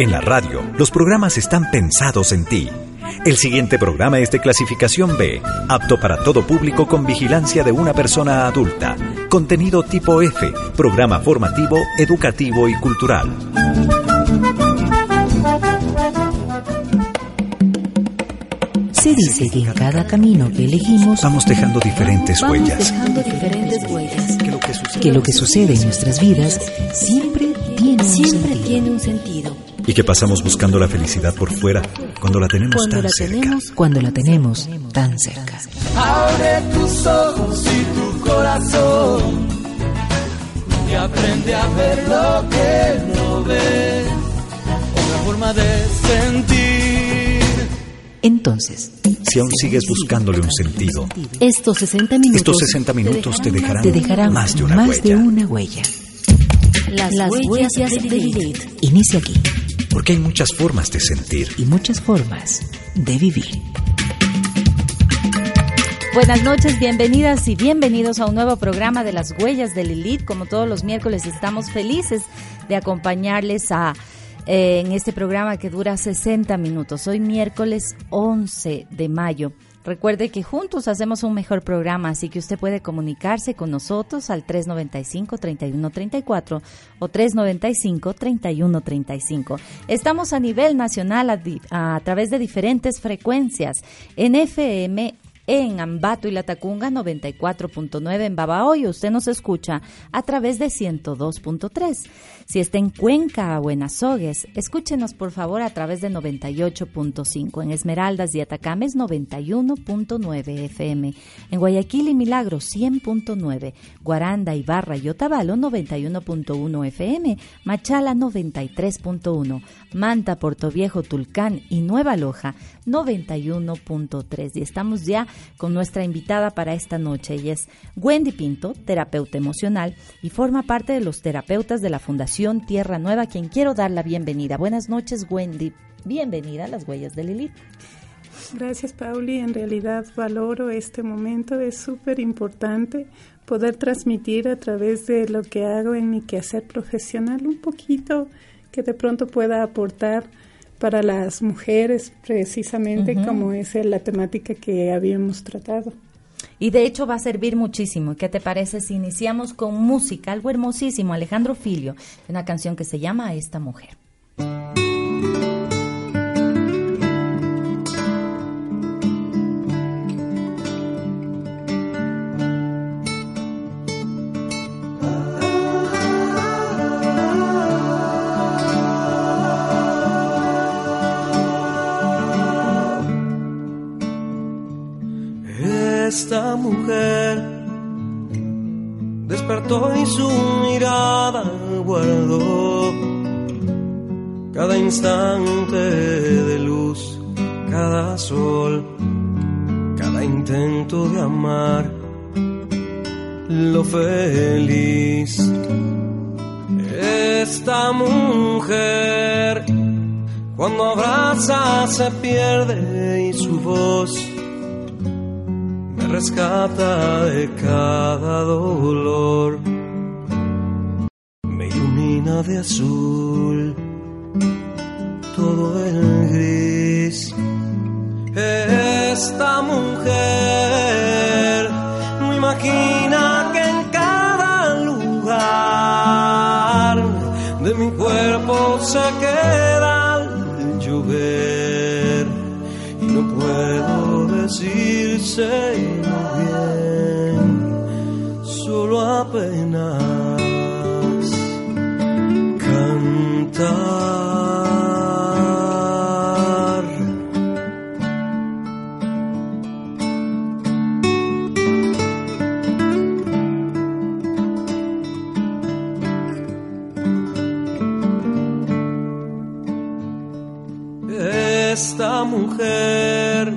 En la radio, los programas están pensados en ti. El siguiente programa es de clasificación B, apto para todo público con vigilancia de una persona adulta. Contenido tipo F, programa formativo, educativo y cultural. Se dice que en cada camino que elegimos vamos dejando diferentes vamos huellas. dejando diferentes huellas. Que lo que sucede en nuestras vidas siempre tiene un Siempre sentido. tiene un sentido. Y que pasamos buscando la felicidad por fuera cuando la tenemos Cuando tan la cerca. tenemos, cuando la tenemos tan cerca. Abre tus ojos y tu corazón y aprende a ver lo que no ves. Otra forma de sentir. Entonces, Si aún sigues buscándole un sentido, Estos 60 minutos. estos 60 minutos te dejarán, te dejarán más de una más huella. de una huella. Las, huellas, de Lilith. Inicia aquí Porque hay muchas formas de sentir. y muchas formas de vivir. Buenas noches, bienvenidas y bienvenidos a un nuevo programa de las huellas de Lilith. Como todos los miércoles estamos felices de acompañarles a eh, en este programa que dura 60 minutos. Hoy miércoles 11 de mayo. Recuerde que juntos hacemos un mejor programa, así que usted puede comunicarse con nosotros al 395-3134 o 395-3135. Estamos a nivel nacional a, través de diferentes frecuencias en FM en Ambato y La Tacunga 94.9 en Babahoyo. Usted nos escucha a través de 102.3. Si está en Cuenca o en Azogues, escúchenos por favor a través de 98.5. En Esmeraldas y Atacames 91.9 FM. En Guayaquil y Milagro 100.9. Guaranda, Ibarra y Otavalo 91.1 FM. Machala 93.1. Manta, Portoviejo, Tulcán y Nueva Loja 91.3. Y estamos ya con nuestra invitada para esta noche. Ella es Wendy Pinto, terapeuta emocional y forma parte de los terapeutas de la Fundación Tierra Nueva, quien quiero dar la bienvenida. Buenas noches, Wendy. Bienvenida a las huellas de Lilith. Gracias, Pauli. En realidad valoro este momento. Es súper importante poder transmitir a través de lo que hago en mi quehacer profesional un poquito que de pronto pueda aportar para las mujeres, precisamente como es la temática que habíamos tratado. Y de hecho va a servir muchísimo. ¿Qué te parece si iniciamos con música? Algo hermosísimo, Alejandro Filio, una canción que se llama esta mujer. Esta mujer despertó y su mirada guardó cada instante de luz, cada sol, cada intento de amar lo feliz. Esta mujer cuando abraza se pierde y su voz rescata de cada dolor, me ilumina de azul todo el gris. Esta mujer no imagina que en cada lugar de mi cuerpo se queda el llover y no puedo decírselo apenas cantar. Esta mujer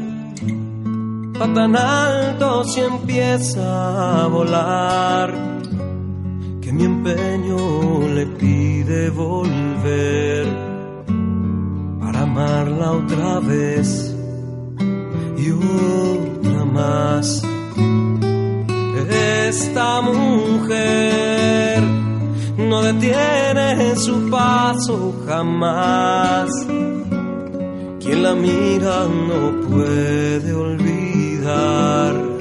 va tan alto si empieza a volar mi empeño le pide volver para amarla otra vez y otra más. Esta mujer no detiene su paso jamás. Quien la mira no puede olvidar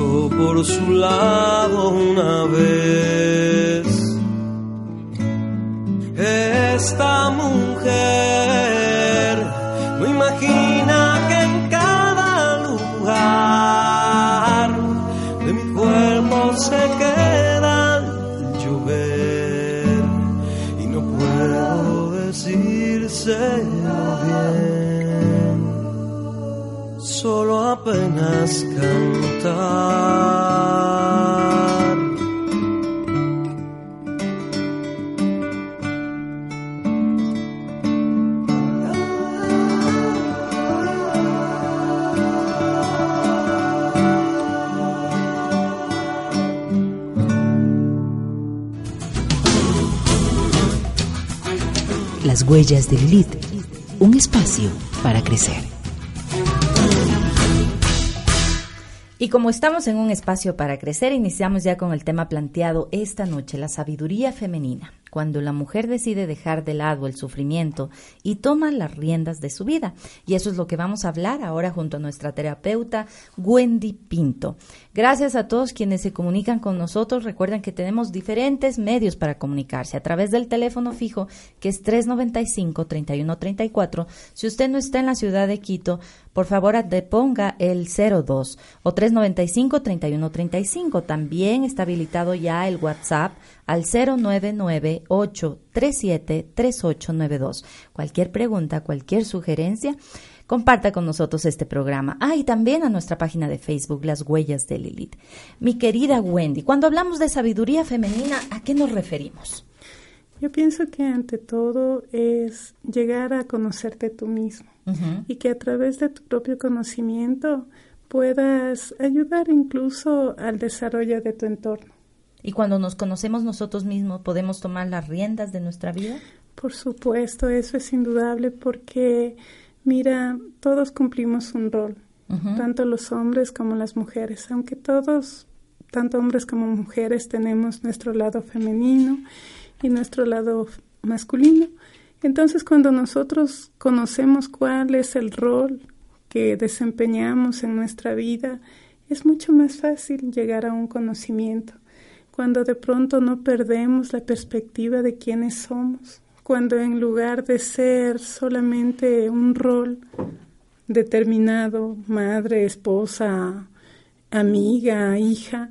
por su lado una vez. Esta mujer no imagina Las huellas de Lilith, un espacio para crecer. Como estamos en un espacio para crecer, iniciamos ya con el tema planteado esta noche, la sabiduría femenina cuando la mujer decide dejar de lado el sufrimiento y toma las riendas de su vida. Y eso es lo que vamos a hablar ahora junto a nuestra terapeuta Wendy Pinto. Gracias a todos quienes se comunican con nosotros. Recuerden que tenemos diferentes medios para comunicarse a través del teléfono fijo que es 395-3134. Si usted no está en la ciudad de Quito, por favor deponga el 02 o 395-3135. También está habilitado ya el WhatsApp al 099-837-3892. Cualquier pregunta, cualquier sugerencia, comparta con nosotros este programa. Ah, y también a nuestra página de Facebook, Las Huellas de Lilith. Mi querida Wendy, cuando hablamos de sabiduría femenina, ¿a qué nos referimos? Yo pienso que ante todo es llegar a conocerte tú mismo y que a través de tu propio conocimiento puedas ayudar incluso al desarrollo de tu entorno. ¿Y cuando nos conocemos nosotros mismos podemos tomar las riendas de nuestra vida? Por supuesto, eso es indudable porque, mira, todos cumplimos un rol, tanto los hombres como las mujeres, aunque todos, tanto hombres como mujeres, tenemos nuestro lado femenino y nuestro lado masculino. Entonces, cuando nosotros conocemos cuál es el rol que desempeñamos en nuestra vida, es mucho más fácil llegar a un conocimiento cuando de pronto no perdemos la perspectiva de quiénes somos, cuando en lugar de ser solamente un rol determinado, madre, esposa, amiga, hija,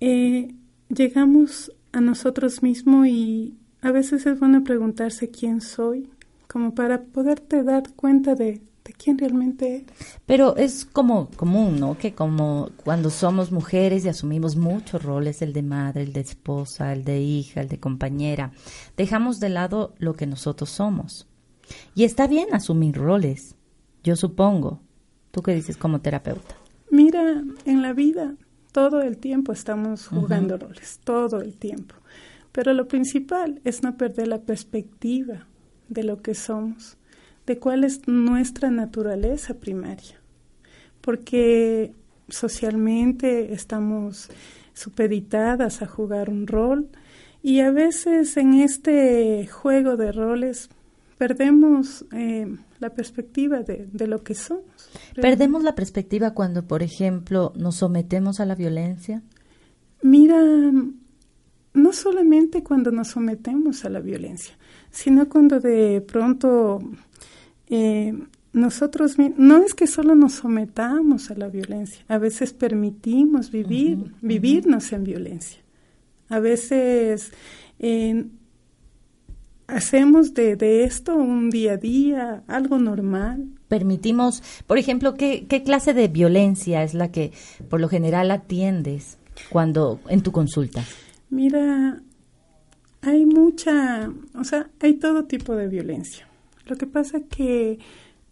eh, llegamos a nosotros mismos y a veces es bueno preguntarse quién soy, como para poderte dar cuenta de de quién realmente eres. Pero es como común, ¿no? Que como cuando somos mujeres y asumimos muchos roles, el de madre, el de esposa, el de hija, el de compañera, dejamos de lado lo que nosotros somos. Y está bien asumir roles, yo supongo. ¿Tú qué dices como terapeuta? Mira, en la vida todo el tiempo estamos jugando roles, todo el tiempo. Pero lo principal es no perder la perspectiva de lo que somos de cuál es nuestra naturaleza primaria, porque socialmente estamos supeditadas a jugar un rol y a veces en este juego de roles perdemos eh, la perspectiva de, de, lo que somos. ¿Perdemos la perspectiva cuando, por ejemplo, nos sometemos a la violencia? Mira, no solamente cuando nos sometemos a la violencia, sino cuando de pronto eh, nosotros no es que solo nos sometamos a la violencia, a veces permitimos vivir, vivirnos en violencia. A veces eh, hacemos de, de, esto un día a día, algo normal. Permitimos, por ejemplo, ¿qué, ¿qué clase de violencia es la que por lo general atiendes cuando en tu consulta? Mira, hay mucha, o sea, hay todo tipo de violencia. Lo que pasa es que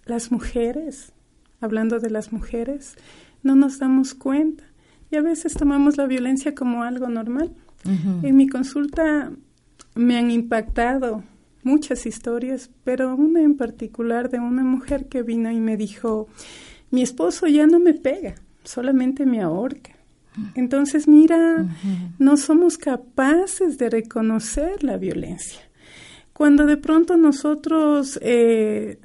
las mujeres, hablando de las mujeres, no nos damos cuenta y a veces tomamos la violencia como algo normal. En mi consulta me han impactado muchas historias, pero una en particular de una mujer que vino y me dijo, mi esposo ya no me pega, solamente me ahorca. Entonces, mira, no somos capaces de reconocer la violencia. Cuando de pronto nosotros, eh,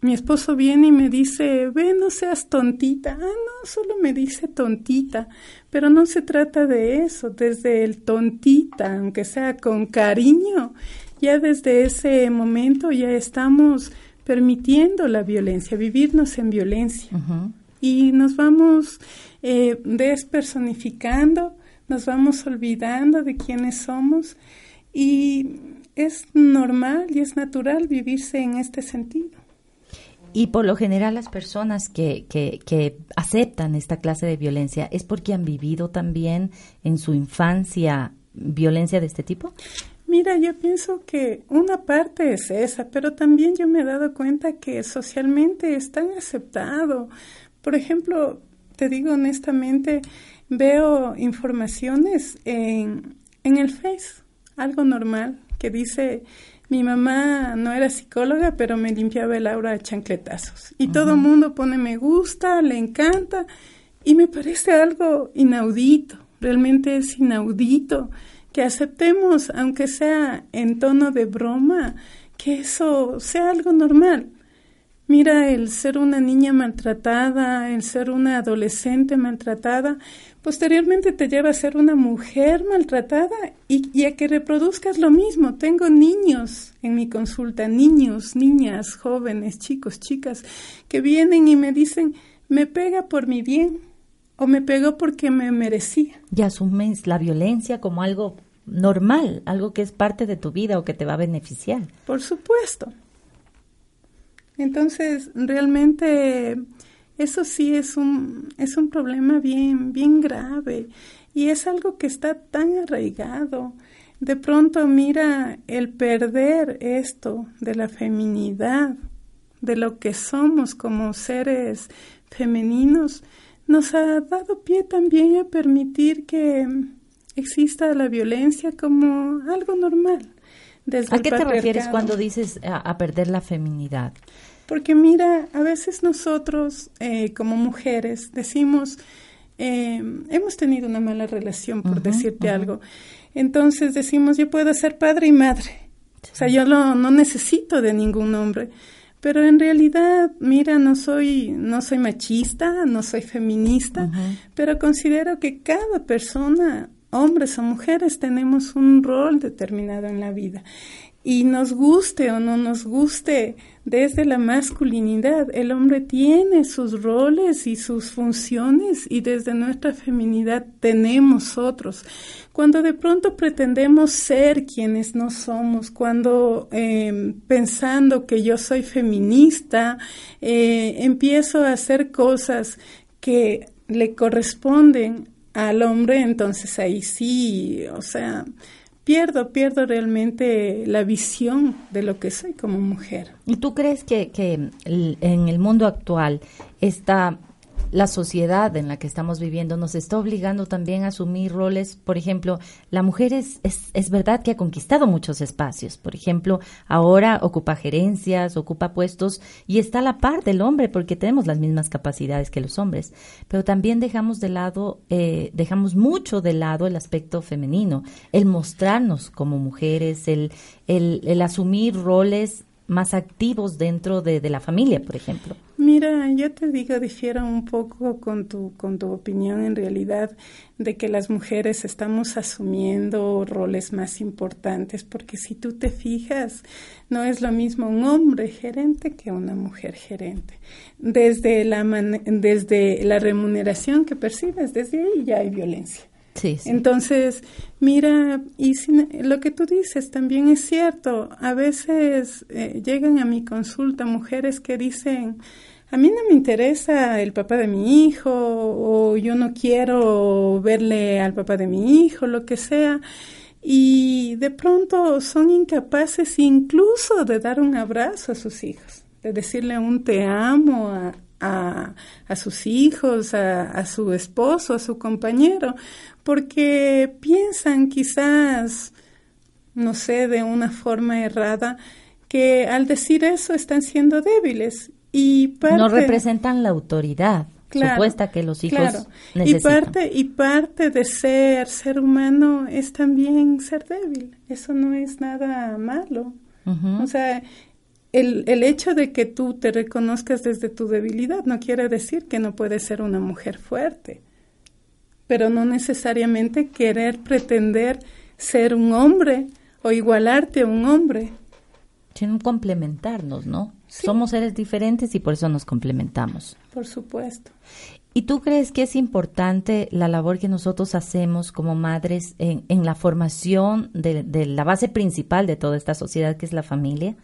mi esposo viene y me dice, ve, no seas tontita. Ah, no, solo me dice tontita. Pero no se trata de eso. Desde el tontita, aunque sea con cariño, ya desde ese momento ya estamos permitiendo la violencia, vivirnos en violencia. Y nos vamos eh, despersonificando, nos vamos olvidando de quiénes somos y es normal y es natural vivirse en este sentido. Y por lo general las personas que, que, que, aceptan esta clase de violencia es porque han vivido también en su infancia violencia de este tipo. Mira, yo pienso que una parte es esa, pero también yo me he dado cuenta que socialmente es tan aceptado. Por ejemplo, te digo honestamente, veo informaciones en, en el Face, algo normal, que dice, mi mamá no era psicóloga, pero me limpiaba el aura de chancletazos. Y todo el mundo pone me gusta, le encanta, y me parece algo inaudito, realmente es inaudito que aceptemos, aunque sea en tono de broma, que eso sea algo normal. Mira, el ser una niña maltratada, el ser una adolescente maltratada, posteriormente te lleva a ser una mujer maltratada y, a que reproduzcas lo mismo. Tengo niños en mi consulta, niños, niñas, jóvenes, chicos, chicas, que vienen y me dicen, me pega por mi bien o me pegó porque me merecía. Y asumes la violencia como algo normal, algo que es parte de tu vida o que te va a beneficiar. Por supuesto. Entonces, realmente eso sí es un, es un problema bien, bien grave y es algo que está tan arraigado. De pronto, mira, el perder esto de la feminidad, de lo que somos como seres femeninos, nos ha dado pie también a permitir que exista la violencia como algo normal. ¿A qué te refieres cuando dices a, perder la feminidad? Porque mira, a veces nosotros eh, como mujeres decimos, eh, hemos tenido una mala relación, por decirte algo. Entonces decimos, yo puedo ser padre y madre. O sea, yo no necesito de ningún hombre. Pero en realidad, mira, no soy, no soy machista, no soy feminista, pero considero que cada persona hombres o mujeres tenemos un rol determinado en la vida. Y nos guste o no nos guste desde la masculinidad, el hombre tiene sus roles y sus funciones y desde nuestra feminidad tenemos otros. Cuando de pronto pretendemos ser quienes no somos, cuando eh, pensando que yo soy feminista, eh, empiezo a hacer cosas que le corresponden al hombre, entonces ahí sí, o sea, pierdo, pierdo realmente la visión de lo que soy como mujer. ¿Y tú crees que, que en el mundo actual está la sociedad en la que estamos viviendo nos está obligando también a asumir roles. Por ejemplo, la mujer es, es, verdad que ha conquistado muchos espacios. Por ejemplo, ahora ocupa gerencias, ocupa puestos y está a la par del hombre porque tenemos las mismas capacidades que los hombres. Pero también dejamos de lado, eh, dejamos mucho de lado el aspecto femenino, el mostrarnos como mujeres, el, el, el asumir roles más activos dentro de, de, la familia, por ejemplo. Mira, yo te digo, difiero un poco con tu, con tu opinión en realidad de que las mujeres estamos asumiendo roles más importantes, porque si tú te fijas, no es lo mismo un hombre gerente que una mujer gerente. Desde la, desde la remuneración que percibes, desde ahí ya hay violencia. Entonces, mira, y lo que tú dices también es cierto. A veces eh, llegan a mi consulta mujeres que dicen, a mí no me interesa el papá de mi hijo o yo no quiero verle al papá de mi hijo, lo que sea. Y de pronto son incapaces incluso de dar un abrazo a sus hijos, de decirle un te amo a, a, a sus hijos, a, a, su esposo, a su compañero, porque piensan quizás, no sé, de una forma errada, que al decir eso están siendo débiles y no representan la autoridad. supuesta que los hijos claro. necesitan. Y parte, y parte de ser ser humano es también ser débil. Eso no es nada malo. O sea, el, el hecho de que tú te reconozcas desde tu debilidad no quiere decir que no puedes ser una mujer fuerte, pero no necesariamente querer pretender ser un hombre o igualarte a un hombre. Sino complementarnos, ¿no? Sí. Somos seres diferentes y por eso nos complementamos. Por supuesto. ¿Y tú crees que es importante la labor que nosotros hacemos como madres en, en la formación de, de la base principal de toda esta sociedad que es la familia?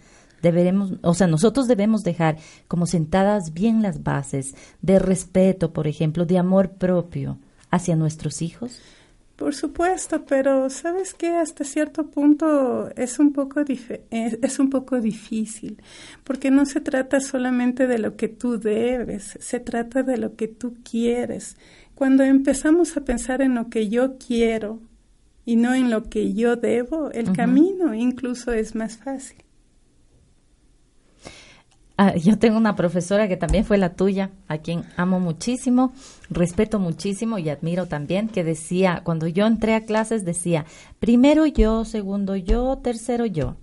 Deberemos, o sea, nosotros debemos dejar como sentadas bien las bases de respeto, por ejemplo, de amor propio hacia nuestros hijos. Por supuesto, pero sabes que hasta cierto punto es un poco es, un poco difícil, porque no se trata solamente de lo que tú debes, se trata de lo que tú quieres. Cuando empezamos a pensar en lo que yo quiero y no en lo que yo debo, el camino incluso es más fácil. Ah, yo tengo una profesora que también fue la tuya, a quien amo muchísimo, respeto muchísimo y admiro también, que decía, cuando yo entré a clases, decía, primero yo, segundo yo, tercero yo.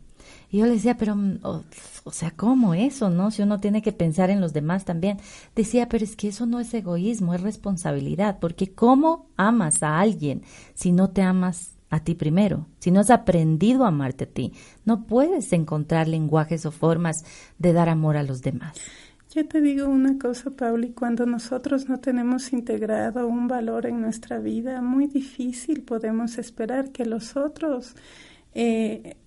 Y yo le decía, pero, mm, o, o sea, ¿cómo eso, no? Si uno tiene que pensar en los demás también. Decía, pero es que eso no es egoísmo, es responsabilidad, porque ¿cómo amas a alguien si no te amas a ti primero? Si no has aprendido a amarte a ti, no puedes encontrar lenguajes o formas de dar amor a los demás. Yo te digo una cosa, Pauli, cuando nosotros no tenemos integrado un valor en nuestra vida, muy difícil podemos esperar que los otros, eh,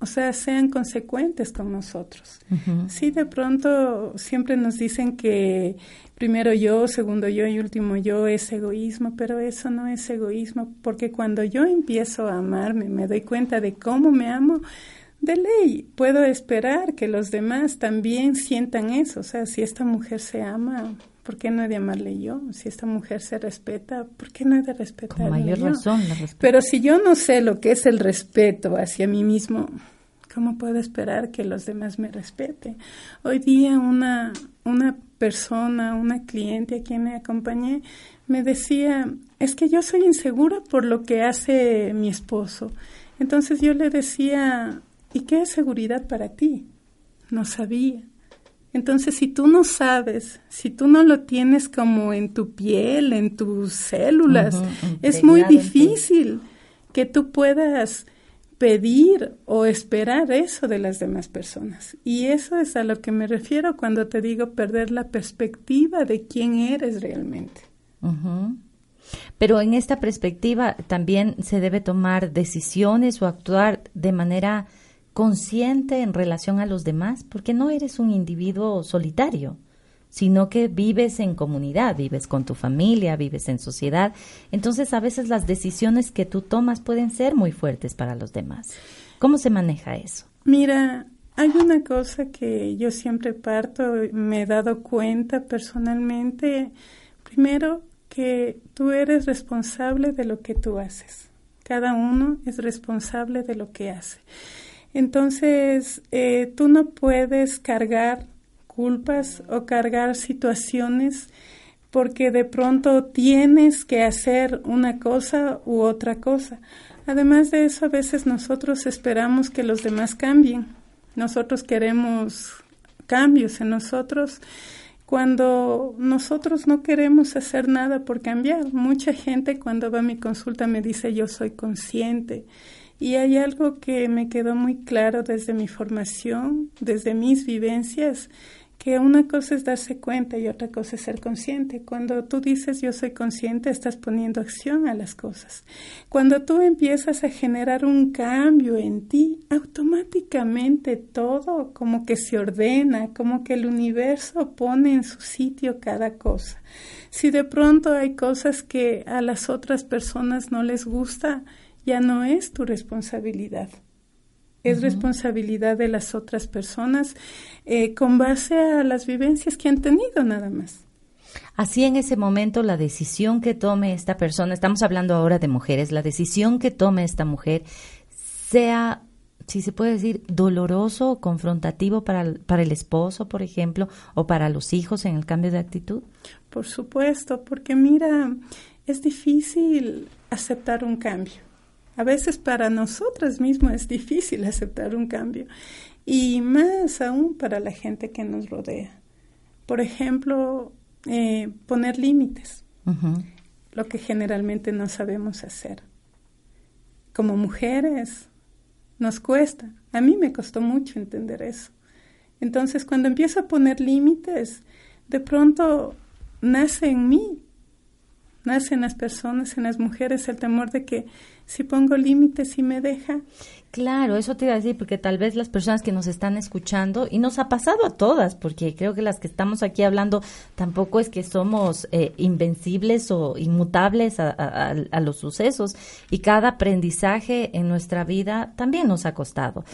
o sea, sean consecuentes con nosotros. Ujú. Sí, de pronto siempre nos dicen que primero yo, segundo yo y último yo es egoísmo, pero eso no es egoísmo, porque cuando yo empiezo a amarme, me doy cuenta de cómo me amo, de ley puedo esperar que los demás también sientan eso. O sea, si esta mujer se ama, ¿por qué no he de amarle yo? Si esta mujer se respeta, ¿por qué no he de Con respetarle mayor yo? razón, la respeto. Pero si yo no sé lo que es el respeto hacia mí mismo, ¿cómo puedo esperar que los demás me respeten? Hoy día una, una persona, una cliente a quien me acompañé, me decía, es que yo soy insegura por lo que hace mi esposo. Entonces yo le decía, ¿y qué es seguridad para ti? No sabía. Entonces, si tú no sabes, si tú no lo tienes como en tu piel, en tus células, es muy difícil que tú puedas pedir o esperar eso de las demás personas. Y eso es a lo que me refiero cuando te digo perder la perspectiva de quién eres realmente. Pero en esta perspectiva también se debe tomar decisiones o actuar de manera consciente en relación a los demás, porque no eres un individuo solitario, sino que vives en comunidad, vives con tu familia, vives en sociedad. Entonces a veces las decisiones que tú tomas pueden ser muy fuertes para los demás. ¿Cómo se maneja eso? Mira, hay una cosa que yo siempre parto, me he dado cuenta personalmente, primero que tú eres responsable de lo que tú haces. Cada uno es responsable de lo que hace. Entonces, eh, tú no puedes cargar culpas o cargar situaciones porque de pronto tienes que hacer una cosa u otra cosa. Además de eso, a veces nosotros esperamos que los demás cambien. Nosotros queremos cambios en nosotros cuando nosotros no queremos hacer nada por cambiar. Mucha gente cuando va a mi consulta me dice yo soy consciente. Y hay algo que me quedó muy claro desde mi formación, desde mis vivencias, que una cosa es darse cuenta y otra cosa es ser consciente. Cuando tú dices yo soy consciente, estás poniendo acción a las cosas. Cuando tú empiezas a generar un cambio en ti, automáticamente todo como que se ordena, como que el universo pone en su sitio cada cosa. Si de pronto hay cosas que a las otras personas no les gusta, ya no es tu responsabilidad es responsabilidad de las otras personas eh, con base a las vivencias que han tenido nada más. Así en ese momento la decisión que tome esta persona, estamos hablando ahora de mujeres, la decisión que tome esta mujer sea si se puede decir, doloroso o confrontativo para el, para el esposo, por ejemplo, o para los hijos en el cambio de actitud? Por supuesto, porque mira, es difícil aceptar un cambio. A veces para nosotras mismas es difícil aceptar un cambio y más aún para la gente que nos rodea. Por ejemplo, eh, poner límites, lo que generalmente no sabemos hacer. Como mujeres nos cuesta, a mí me costó mucho entender eso. Entonces cuando empiezo a poner límites, de pronto nace en mí, nace en las personas, en las mujeres, el temor de que si pongo límites y me deja. Claro, eso te iba a decir, porque tal vez las personas que nos están escuchando, y nos ha pasado a todas, porque creo que las que estamos aquí hablando tampoco es que somos eh, invencibles o inmutables a, a, los sucesos, y cada aprendizaje en nuestra vida también nos ha costado.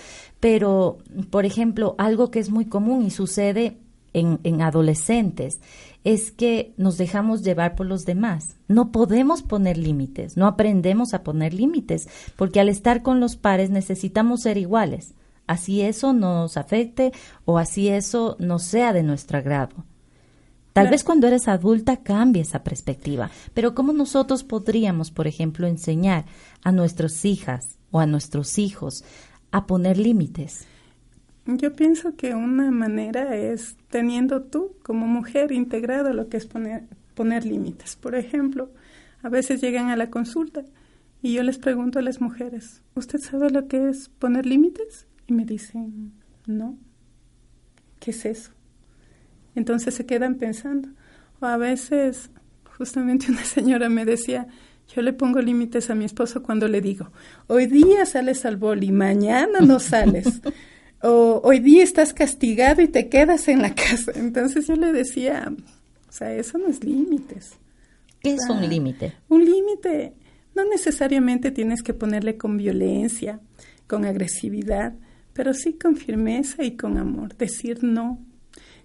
Pero, por ejemplo, algo que es muy común y sucede en, en adolescentes es que nos dejamos llevar por los demás. No podemos poner límites, no aprendemos a poner límites, porque al estar con los pares necesitamos ser iguales, así eso nos afecte o así eso no sea de nuestro agrado. Tal vez cuando eres adulta cambie esa perspectiva, pero ¿cómo nosotros podríamos, por ejemplo, enseñar a nuestras hijas o a nuestros hijos a poner límites? Yo pienso que una manera es teniendo tú como mujer integrado lo que es poner, poner límites. Por ejemplo, a veces llegan a la consulta y yo les pregunto a las mujeres, ¿usted sabe lo que es poner límites? Y me dicen, no. ¿Qué es eso? Entonces se quedan pensando. O a veces, justamente una señora me decía, yo le pongo límites a mi esposo cuando le digo, hoy día sales al boli, mañana no sales. o hoy día estás castigado y te quedas en la casa. Entonces yo le decía, o sea, eso no es límites. ¿Qué es un límite? Un límite no necesariamente tienes que ponerle con violencia, con agresividad, pero sí con firmeza y con amor. Decir no,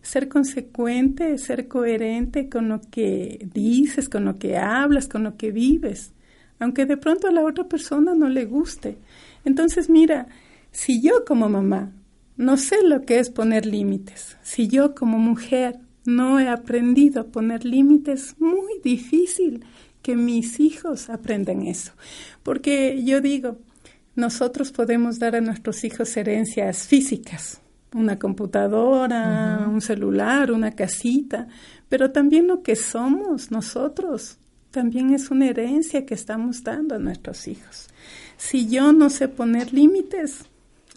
ser consecuente, ser coherente con lo que dices, con lo que hablas, con lo que vives, aunque de pronto a la otra persona no le guste. Entonces, mira, si yo como mamá no sé lo que es poner límites. Si yo como mujer no he aprendido a poner límites, muy difícil que mis hijos aprendan eso. Porque yo digo, nosotros podemos dar a nuestros hijos herencias físicas, una computadora, un celular, una casita, pero también lo que somos nosotros también es una herencia que estamos dando a nuestros hijos. Si yo no sé poner límites,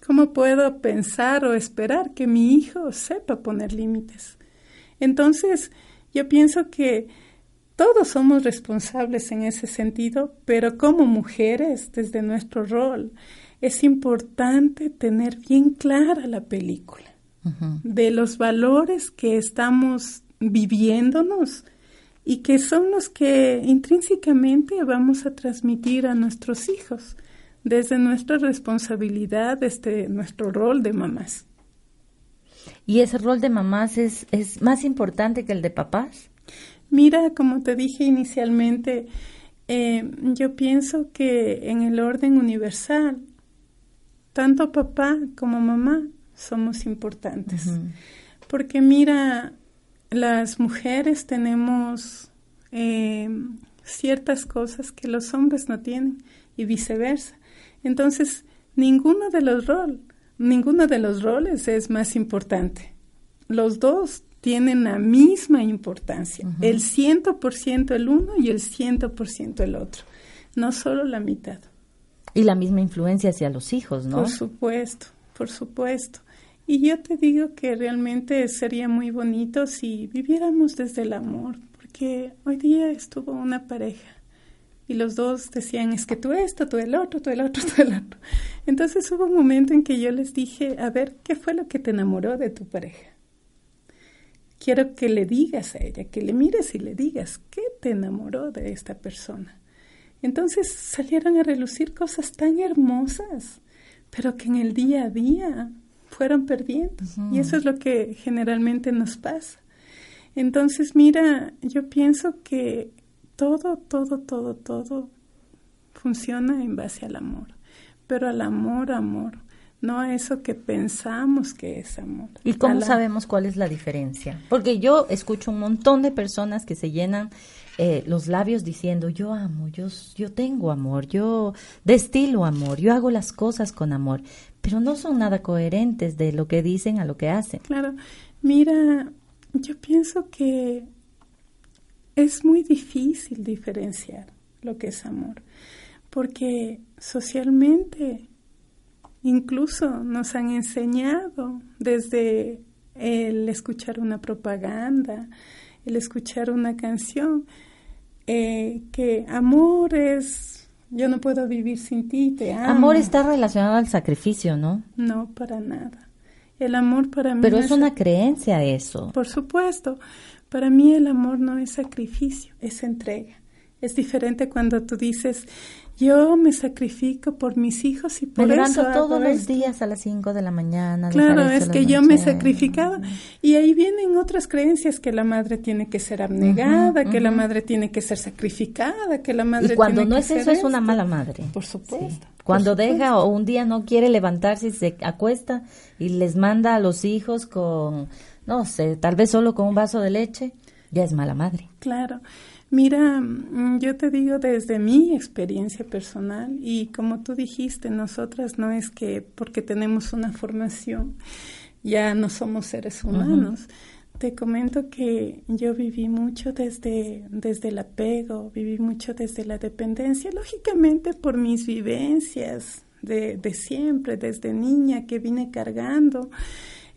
¿Cómo puedo pensar o esperar que mi hijo sepa poner límites? Entonces, yo pienso que todos somos responsables en ese sentido, pero como mujeres, desde nuestro rol, es importante tener bien clara la película de los valores que estamos viviéndonos y que son los que intrínsecamente vamos a transmitir a nuestros hijos desde nuestra responsabilidad, desde nuestro rol de mamás. ¿Y ese rol de mamás es, es más importante que el de papás? Mira, como te dije inicialmente, eh, yo pienso que en el orden universal, tanto papá como mamá somos importantes. Porque mira, las mujeres tenemos eh, ciertas cosas que los hombres no tienen y viceversa. Entonces, ninguno de los roles, ninguno de los roles es más importante. Los dos tienen la misma importancia, el ciento por ciento el uno y el ciento por ciento el otro, no solo la mitad. Y la misma influencia hacia los hijos, ¿no? Por supuesto, por supuesto. Y yo te digo que realmente sería muy bonito si viviéramos desde el amor, porque hoy día estuvo una pareja y los dos decían, es que tú esto, tú el otro, tú el otro, tú el otro. Entonces hubo un momento en que yo les dije, a ver, ¿qué fue lo que te enamoró de tu pareja? Quiero que le digas a ella, que le mires y le digas, ¿qué te enamoró de esta persona? Entonces salieron a relucir cosas tan hermosas, pero que en el día a día fueron perdiendo. Y eso es lo que generalmente nos pasa. Entonces, mira, yo pienso que todo, todo, todo, todo funciona en base al amor, pero al amor, amor, no a eso que pensamos que es amor. ¿Y cómo sabemos cuál es la diferencia? Porque yo escucho un montón de personas que se llenan eh, los labios diciendo yo amo, yo, yo tengo amor, yo destilo amor, yo hago las cosas con amor, pero no son nada coherentes de lo que dicen a lo que hacen. Claro, mira, yo pienso que es muy difícil diferenciar lo que es amor, porque socialmente incluso nos han enseñado desde el escuchar una propaganda, el escuchar una canción, eh, que amor es, yo no puedo vivir sin ti, te amo. Amor está relacionado al sacrificio, ¿no? No, para nada. El amor para mí... Pero es, una creencia eso. Por supuesto. Para mí el amor no es sacrificio, es entrega. Es diferente cuando tú dices, yo me sacrifico por mis hijos y por me levanto todos los días a las 5 de la mañana. Claro, es que yo me sacrificaba. Y ahí vienen otras creencias que la madre tiene que ser abnegada, que la madre tiene que ser sacrificada, que la madre Y cuando no es eso, es una mala madre. Por supuesto. Cuando deja o un día no quiere levantarse y se acuesta y les manda a los hijos con, no sé, tal vez solo con un vaso de leche, ya es mala madre. Claro. Mira, mm, yo te digo desde mi experiencia personal y como tú dijiste, nosotras no es que porque tenemos una formación ya no somos seres humanos. Te comento que yo viví mucho desde, desde el apego, viví mucho desde la dependencia, lógicamente por mis vivencias de, de siempre, desde niña que vine cargando.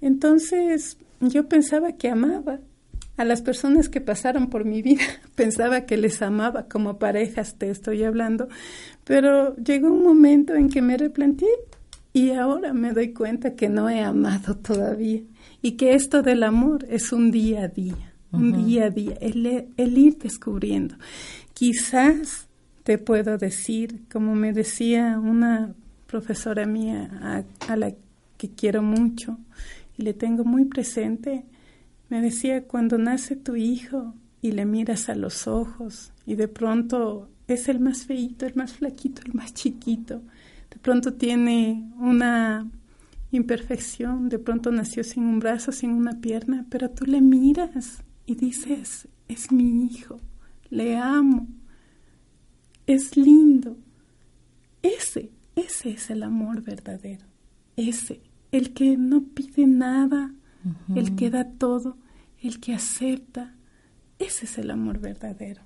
Entonces yo pensaba que amaba, a las personas que pasaron por mi vida. Pensaba que les amaba como parejas, te estoy hablando, pero llegó un momento en que me replanteé y ahora me doy cuenta que no he amado todavía y que esto del amor es un día a día, un día a día, el, el, ir descubriendo. Quizás te puedo decir, como me decía una profesora mía a, a la que quiero mucho y le tengo muy presente, me decía, cuando nace tu hijo y le miras a los ojos y de pronto es el más feito, el más flaquito, el más chiquito, de pronto tiene una imperfección, de pronto nació sin un brazo, sin una pierna, pero tú le miras y dices, es mi hijo, le amo, es lindo. Ese, ese es el amor verdadero, ese, el que no pide nada, el que da todo, el que acepta. Ese es el amor verdadero.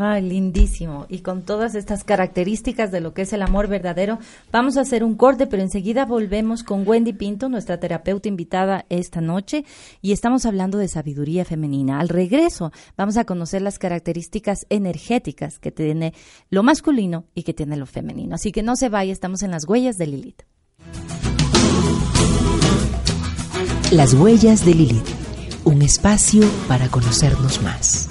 Ay, lindísimo. Y con todas estas características de lo que es el amor verdadero, vamos a hacer un corte, pero enseguida volvemos con Wendy Pinto, nuestra terapeuta invitada esta noche, y estamos hablando de sabiduría femenina. Al regreso, vamos a conocer las características energéticas que tiene lo masculino y que tiene lo femenino. Así que no se vaya, estamos en las huellas de Lilith. Las huellas de Lilith, un espacio para conocernos más.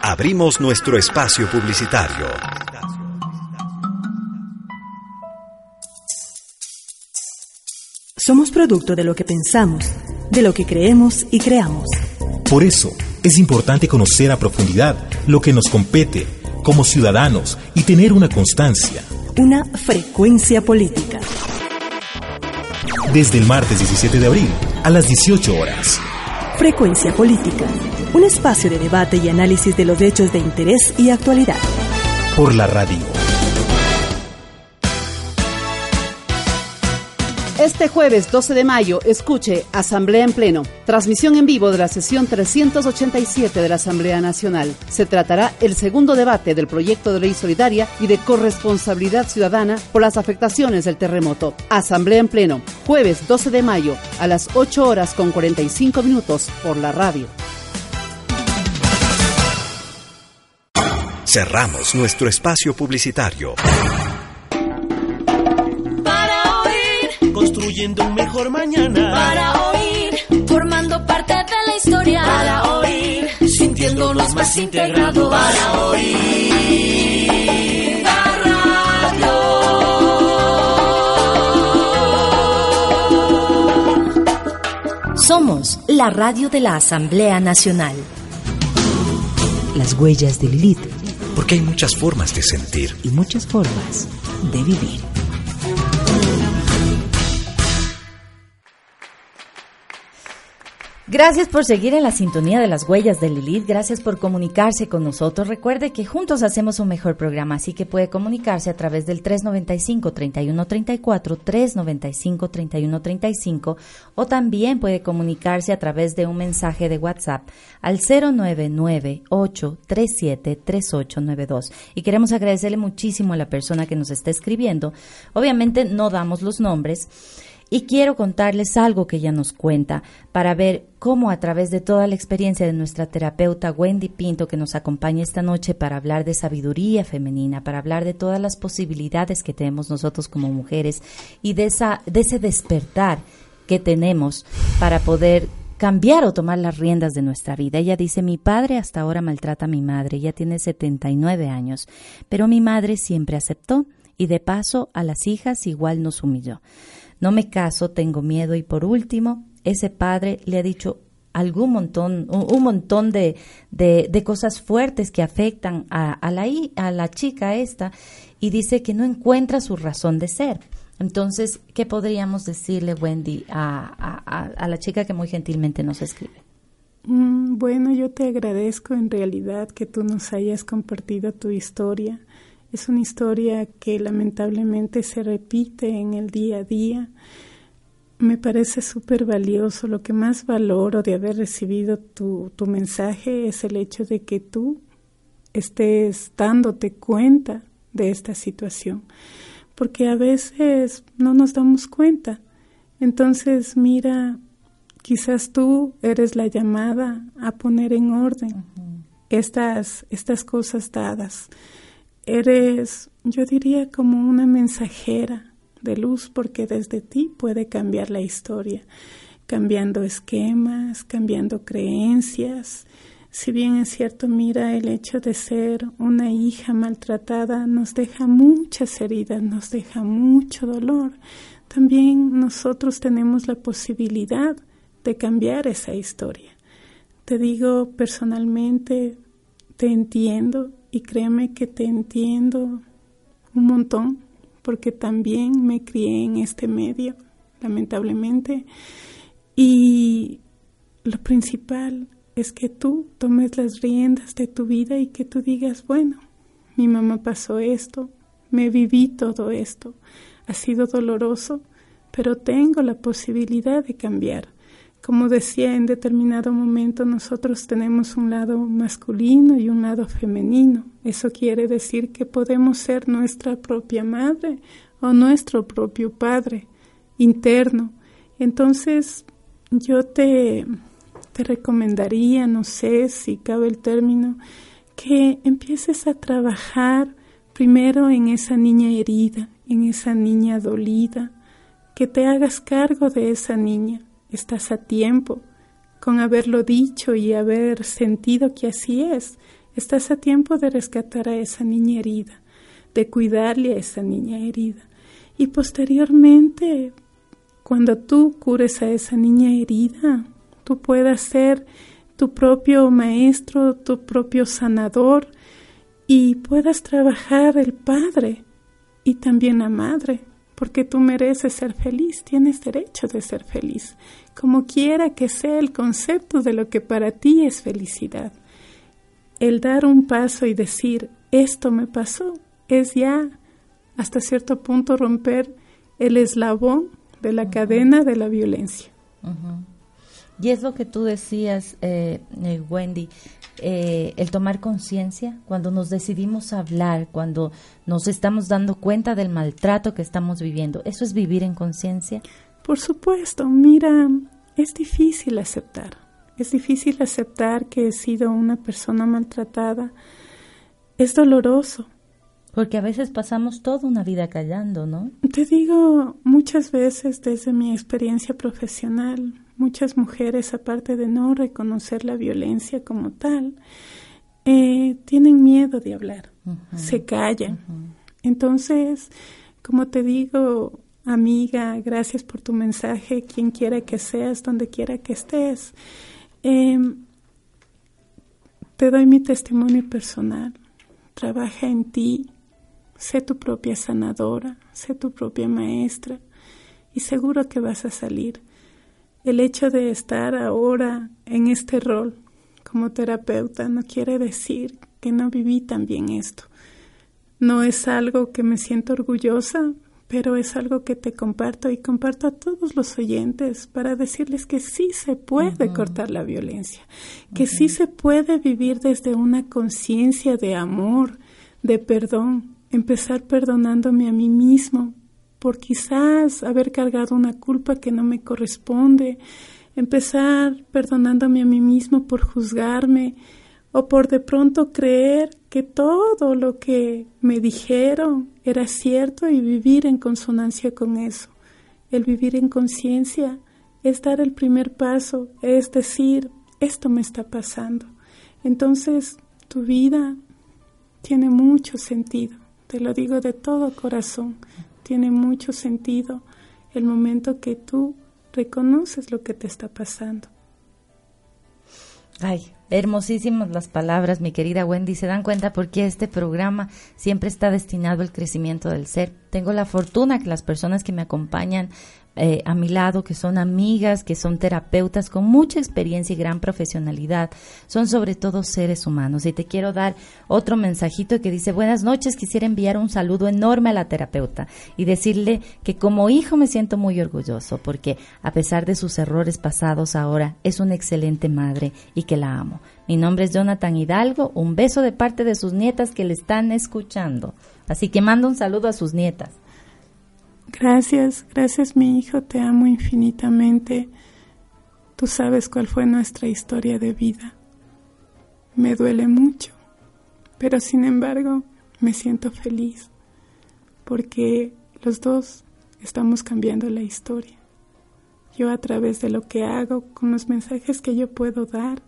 Abrimos nuestro espacio publicitario. Somos producto de lo que pensamos, de lo que creemos y creamos. Por eso, es importante conocer a profundidad lo que nos compete como ciudadanos y tener una constancia una frecuencia política. Desde el martes 17 de abril a las 18 horas. Frecuencia política, un espacio de debate y análisis de los hechos de interés y actualidad. Por la radio Este jueves 12 de mayo, escuche Asamblea en Pleno, transmisión en vivo de la sesión 387 de la Asamblea Nacional. Se tratará el segundo debate del proyecto de ley solidaria y de corresponsabilidad ciudadana por las afectaciones del terremoto. Asamblea en Pleno, jueves 12 de mayo a las 8 horas con 45 minutos por la radio. Cerramos nuestro espacio publicitario. Construyendo un mejor mañana. Para oír, formando parte de la historia. Para oír, sintiéndonos más integrados. Para oír, la radio. Somos la radio de la Asamblea Nacional. Las huellas de Lilith porque hay muchas formas de sentir y muchas formas de vivir. Gracias por seguir en la sintonía de las huellas de Lilith. Gracias por comunicarse con nosotros. Recuerde que juntos hacemos un mejor programa, así que puede comunicarse a través del 395-3134, 395-3135 o también puede comunicarse a través de un mensaje de WhatsApp al 099-837-3892. Y queremos agradecerle muchísimo a la persona que nos está escribiendo. Obviamente no damos los nombres y quiero contarles algo que ella nos cuenta para ver cómo a través de toda la experiencia de nuestra terapeuta Wendy Pinto que nos acompaña esta noche para hablar de sabiduría femenina, para hablar de todas las posibilidades que tenemos nosotros como mujeres y de, esa, de ese despertar que tenemos para poder cambiar o tomar las riendas de nuestra vida. Ella dice, mi padre hasta ahora maltrata a mi madre, ella tiene 79 años, pero mi madre siempre aceptó y de paso a las hijas igual nos humilló. No me caso, tengo miedo y por último, ese padre le ha dicho algún montón, un, montón de, de, cosas fuertes que afectan a, a, la, a la chica esta y dice que no encuentra su razón de ser. Entonces, ¿qué podríamos decirle, Wendy, a, a, a la chica que muy gentilmente nos escribe? Mm, bueno, yo te agradezco en realidad que tú nos hayas compartido tu historia es una historia que lamentablemente se repite en el día a día. Me parece súper valioso. Lo que más valoro de haber recibido tu, tu mensaje es el hecho de que tú estés dándote cuenta de esta situación. Porque a veces no nos damos cuenta. Entonces, mira, quizás tú eres la llamada a poner en orden estas, estas cosas dadas. Eres, yo diría, como una mensajera de luz porque desde ti puede cambiar la historia, cambiando esquemas, cambiando creencias. Si bien es cierto, mira, el hecho de ser una hija maltratada nos deja muchas heridas, nos deja mucho dolor. También nosotros tenemos la posibilidad de cambiar esa historia. Te digo personalmente, te entiendo, y créeme que te entiendo un montón porque también me crié en este medio, lamentablemente. Y lo principal es que tú tomes las riendas de tu vida y que tú digas, bueno, mi mamá pasó esto, me viví todo esto, ha sido doloroso, pero tengo la posibilidad de cambiar. Como decía, en determinado momento nosotros tenemos un lado masculino y un lado femenino. Eso quiere decir que podemos ser nuestra propia madre o nuestro propio padre interno. Entonces, yo te, te recomendaría, no sé si cabe el término, que empieces a trabajar primero en esa niña herida, en esa niña dolida, que te hagas cargo de esa niña Estás a tiempo con haberlo dicho y haber sentido que así es. Estás a tiempo de rescatar a esa niña herida, de cuidarle a esa niña herida. Y posteriormente, cuando tú cures a esa niña herida, tú puedas ser tu propio maestro, tu propio sanador y puedas trabajar el padre y también la madre porque tú mereces ser feliz, tienes derecho de ser feliz, como quiera que sea el concepto de lo que para ti es felicidad. El dar un paso y decir, esto me pasó, es ya hasta cierto punto romper el eslabón de la cadena de la violencia. Y es lo que tú decías, eh, eh, Wendy, eh, el tomar conciencia, cuando nos decidimos hablar, cuando nos estamos dando cuenta del maltrato que estamos viviendo. ¿Eso es vivir en conciencia? Por supuesto, mira, es difícil aceptar. Es difícil aceptar que he sido una persona maltratada. Es doloroso. Porque a veces pasamos toda una vida callando, ¿no? Te digo muchas veces desde mi experiencia profesional, muchas mujeres, aparte de no reconocer la violencia como tal, eh, tienen miedo de hablar, se callan. Entonces, como te digo, amiga, gracias por tu mensaje, quien quiera que seas, donde quiera que estés. Em, te doy mi testimonio personal. trabaja en ti, sé tu propia sanadora, sé tu propia maestra y seguro que vas a salir. El hecho de estar ahora en este rol como terapeuta no quiere decir que no viví también esto. No es algo que me siento orgullosa, pero es algo que te comparto y comparto a todos los oyentes para decirles que sí se puede cortar la violencia, que sí se puede vivir desde una conciencia de amor, de perdón, empezar perdonándome a mí mismo por quizás haber cargado una culpa que no me corresponde, empezar perdonándome a mí mismo por juzgarme o por de pronto creer que todo lo que me dijeron era cierto y vivir en consonancia con eso. El vivir en conciencia es dar el primer paso, es decir, esto me está pasando. Entonces, tu vida tiene mucho sentido, te lo digo de todo corazón, tiene mucho sentido el momento que tú reconoces lo que te está pasando. Ay, hermosísimas las palabras, mi querida Wendy. Se dan cuenta porque este programa siempre está destinado al crecimiento del ser. Tengo la fortuna que las personas que me acompañan eh, a mi lado, que son amigas, que son terapeutas con mucha experiencia y gran profesionalidad, son sobre todo seres humanos. Y te quiero dar otro mensajito que dice, buenas noches, quisiera enviar un saludo enorme a la terapeuta y decirle que como hijo me siento muy orgulloso porque a pesar de sus errores pasados ahora es una excelente madre y que la amo. Mi nombre es Jonathan Hidalgo, un beso de parte de sus nietas que le están escuchando. Así que mando un saludo a sus nietas. Gracias, gracias mi hijo, te amo infinitamente. Tú sabes cuál fue nuestra historia de vida. Me duele mucho, pero sin embargo me siento feliz porque los dos estamos cambiando la historia. Yo a través de lo que hago, con los mensajes que yo puedo dar,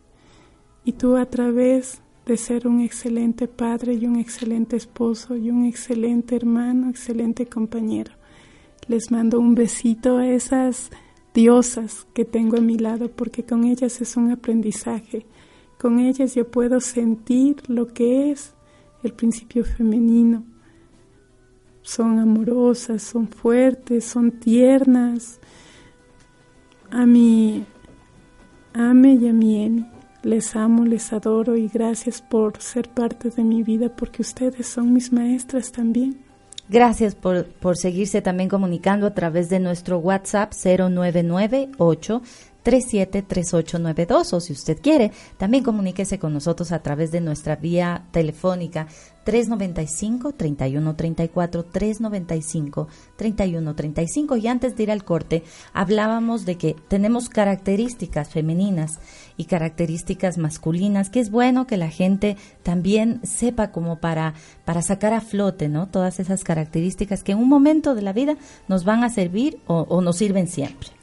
y tú a través de ser un excelente padre y un excelente esposo y un excelente hermano, excelente compañero les mando un besito a esas diosas que tengo a mi lado porque con ellas es un aprendizaje. Con ellas yo puedo sentir lo que es el principio femenino. Son amorosas, son fuertes, son tiernas. A mi Ame y a mi Emi, les amo, les adoro y gracias por ser parte de mi vida porque ustedes son mis maestras también. Gracias por, por seguirse también comunicando a través de nuestro WhatsApp 0998 373892 o si usted quiere, también comuníquese con nosotros a través de nuestra vía telefónica 395-3134, 395-3135. Y antes de ir al corte, hablábamos de que tenemos características femeninas y características masculinas, que es bueno que la gente también sepa como para, para sacar a flote, ¿no? Todas esas características que en un momento de la vida nos van a servir o, o nos sirven siempre.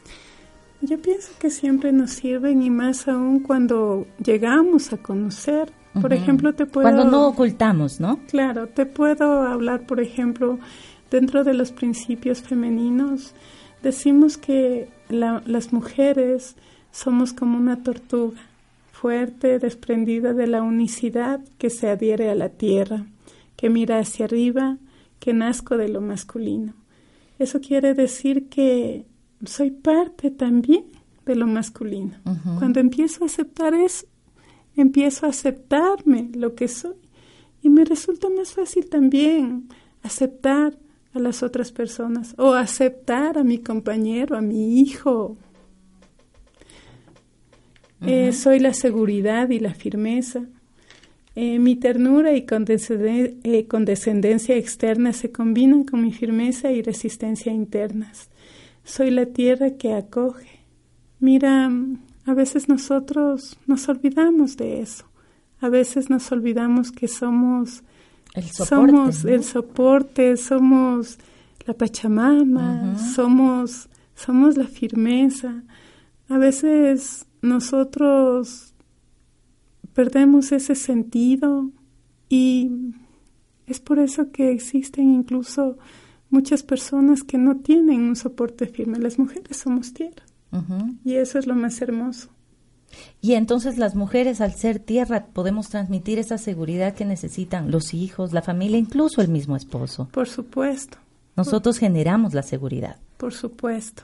Yo pienso que siempre nos sirven y más aún cuando llegamos a conocer. Por ejemplo, te puedo... Cuando no ocultamos, ¿no? Claro, te puedo hablar, por ejemplo, dentro de los principios femeninos, decimos que las mujeres somos como una tortuga, fuerte, desprendida de la unicidad que se adhiere a la tierra, que mira hacia arriba, que nazco de lo masculino. Eso quiere decir que soy parte también de lo masculino. Cuando empiezo a aceptar eso, empiezo a aceptarme lo que soy. Y me resulta más fácil también aceptar a las otras personas o aceptar a mi compañero, a mi hijo. Eh, soy la seguridad y la firmeza. Eh, mi ternura y eh, condescendencia externa se combinan con mi firmeza y resistencia internas. Soy la tierra que acoge. Mira, a veces nosotros nos olvidamos de eso. A veces nos olvidamos que somos el soporte, somos el soporte, somos la pachamama, somos somos la firmeza. A veces nosotros perdemos ese sentido y es por eso que existen incluso muchas personas que no tienen un soporte firme. Las mujeres somos tierra. Y eso es lo más hermoso. Y entonces las mujeres al ser tierra podemos transmitir esa seguridad que necesitan los hijos, la familia, incluso el mismo esposo. Por supuesto. Nosotros generamos la seguridad. Por supuesto.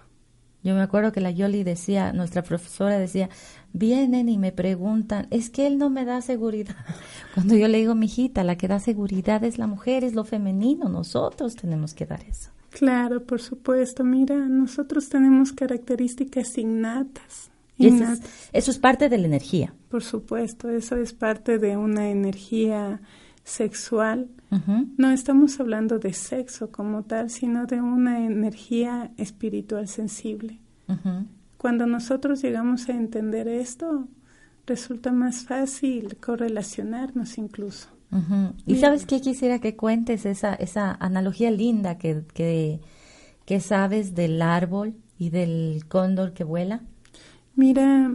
Yo me acuerdo que la Yoli decía, nuestra profesora decía, vienen y me preguntan, es que él no me da seguridad. Cuando yo le digo, mijita, la que da seguridad es la mujer, es lo femenino, nosotros tenemos que dar eso. Claro, por supuesto. Mira, nosotros tenemos características innatas. Eso es, eso es parte de la energía. Por supuesto, eso es parte de una energía sexual. No estamos hablando de sexo como tal, sino de una energía espiritual sensible. Cuando nosotros llegamos a entender esto, resulta más fácil correlacionarnos incluso. ¿Y sabes qué quisiera que cuentes? Esa, esa analogía linda que, que, que sabes del árbol y del cóndor que vuela. Mira,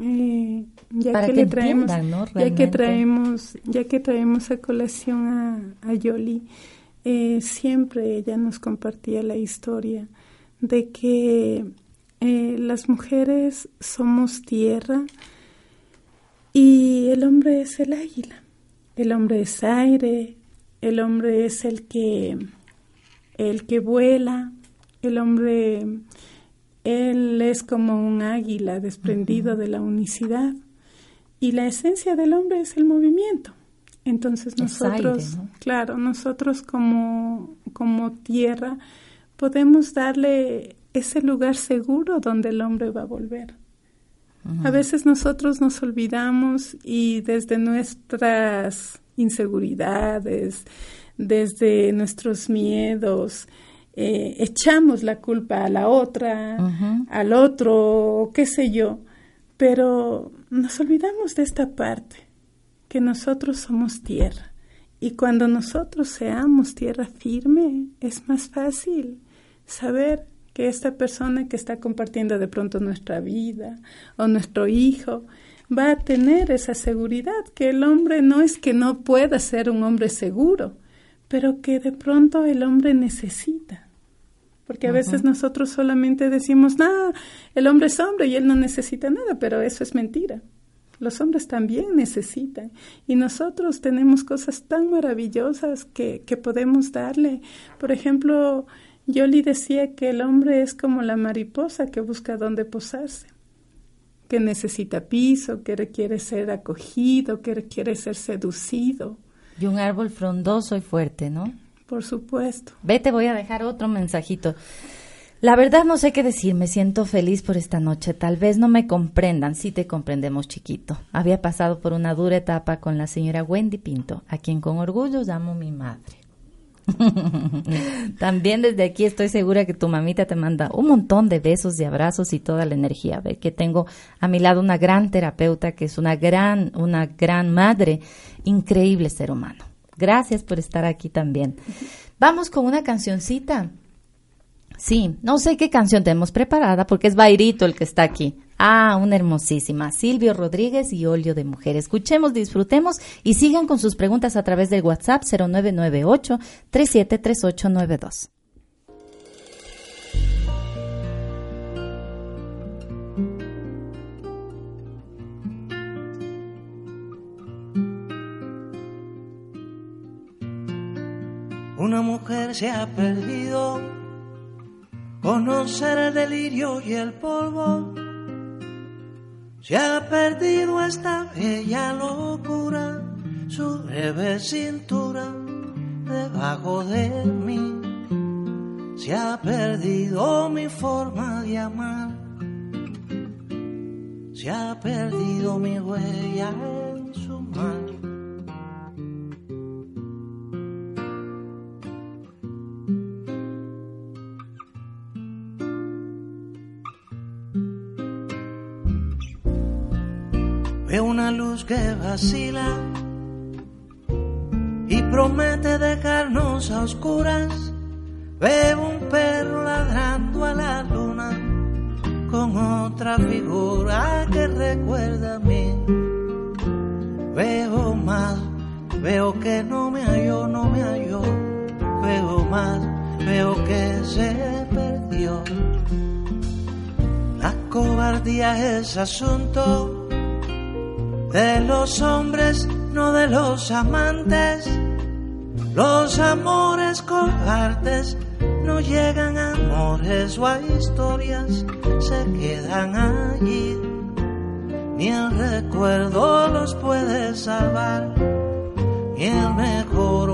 eh, ya que, le traemos, ya que traemos, ya que traemos a colación a, a Yoli, eh, siempre ella nos compartía la historia de que eh, las mujeres somos tierra y el hombre es el águila, el hombre es aire, el hombre es el que el que vuela, el hombre él es como un águila desprendido de la unicidad y la esencia del hombre es el movimiento. Entonces nosotros, claro, nosotros como, como tierra podemos darle ese lugar seguro donde el hombre va a volver. A veces nosotros nos olvidamos y desde nuestras inseguridades, desde nuestros miedos, eh, echamos la culpa a la otra, al otro, qué sé yo, pero nos olvidamos de esta parte, que nosotros somos tierra. Y cuando nosotros seamos tierra firme, es más fácil saber que esta persona que está compartiendo de pronto nuestra vida o nuestro hijo va a tener esa seguridad, que el hombre no es que no pueda ser un hombre seguro, pero que de pronto el hombre necesita porque a veces nosotros solamente decimos, no, el hombre es hombre y él no necesita nada, pero eso es mentira. Los hombres también necesitan. Y nosotros tenemos cosas tan maravillosas que, que podemos darle. Por ejemplo, Yoli decía que el hombre es como la mariposa que busca dónde posarse, que necesita piso, que requiere ser acogido, que requiere ser seducido. Y un árbol frondoso y fuerte, ¿no? Por supuesto. Vete, voy a dejar otro mensajito. La verdad no sé qué decir, me siento feliz por esta noche. Tal vez no me comprendan, sí te comprendemos chiquito. Había pasado por una dura etapa con la señora Wendy Pinto, a quien con orgullo llamo mi madre. También desde aquí estoy segura que tu mamita te manda un montón de besos y abrazos y toda la energía. Ve que tengo a mi lado una gran terapeuta que es una gran, una gran madre, increíble ser humano. Gracias por estar aquí también. Vamos con una cancioncita. Sí, no sé qué canción tenemos preparada porque es Bairito el que está aquí. Ah, una hermosísima. Silvio Rodríguez y Olio de Mujer. Escuchemos, disfrutemos y sigan con sus preguntas a través del WhatsApp 0998 373892. Una mujer se ha perdido, conocer el delirio y el polvo. Se ha perdido esta bella locura, su breve cintura debajo de mí. Se ha perdido mi forma de amar, se ha perdido mi huella en su mar. Una luz que vacila y promete dejarnos a oscuras. Veo un perro ladrando a la luna con otra figura que recuerda a mí. Veo más, veo que no me halló, no me halló. Veo más, veo que se perdió. La cobardía es asunto de los hombres, no de los amantes. Los amores cobardes no llegan a amores o a historias, se quedan allí. Ni el recuerdo los puede salvar, ni el mejor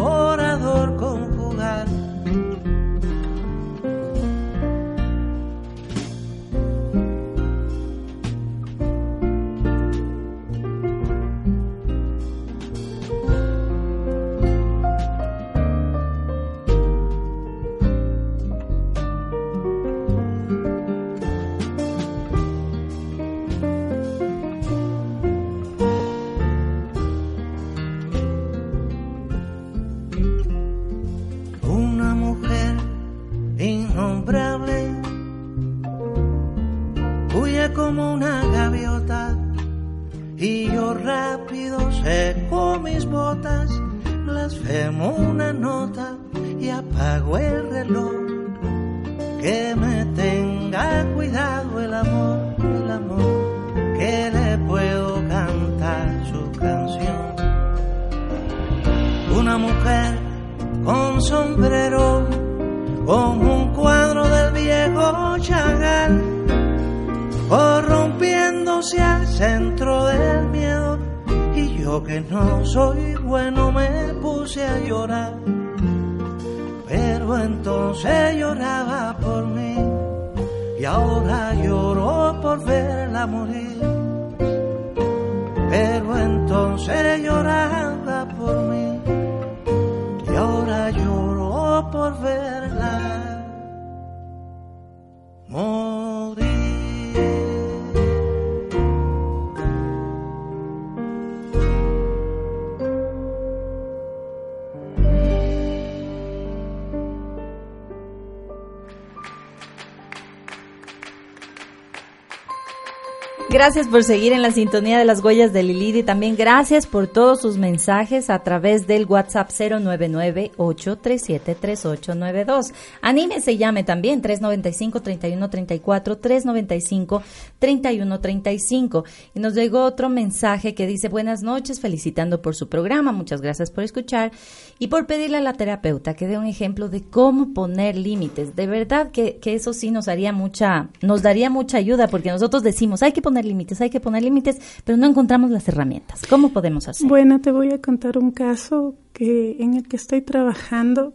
Gracias por seguir en la sintonía de las huellas de Lilith y también gracias por todos sus mensajes a través del WhatsApp 099-837-3892. Anímese, llame también 395-3134, 395-3135. Y nos llegó otro mensaje que dice buenas noches, felicitando por su programa, muchas gracias por escuchar y por pedirle a la terapeuta que dé un ejemplo de cómo poner límites. De verdad que, que eso sí nos haría mucha, nos daría mucha ayuda porque nosotros decimos hay que poner límites, hay que poner límites, pero no encontramos las herramientas. ¿Cómo podemos hacer? Bueno, te voy a contar un caso que en el que estoy trabajando.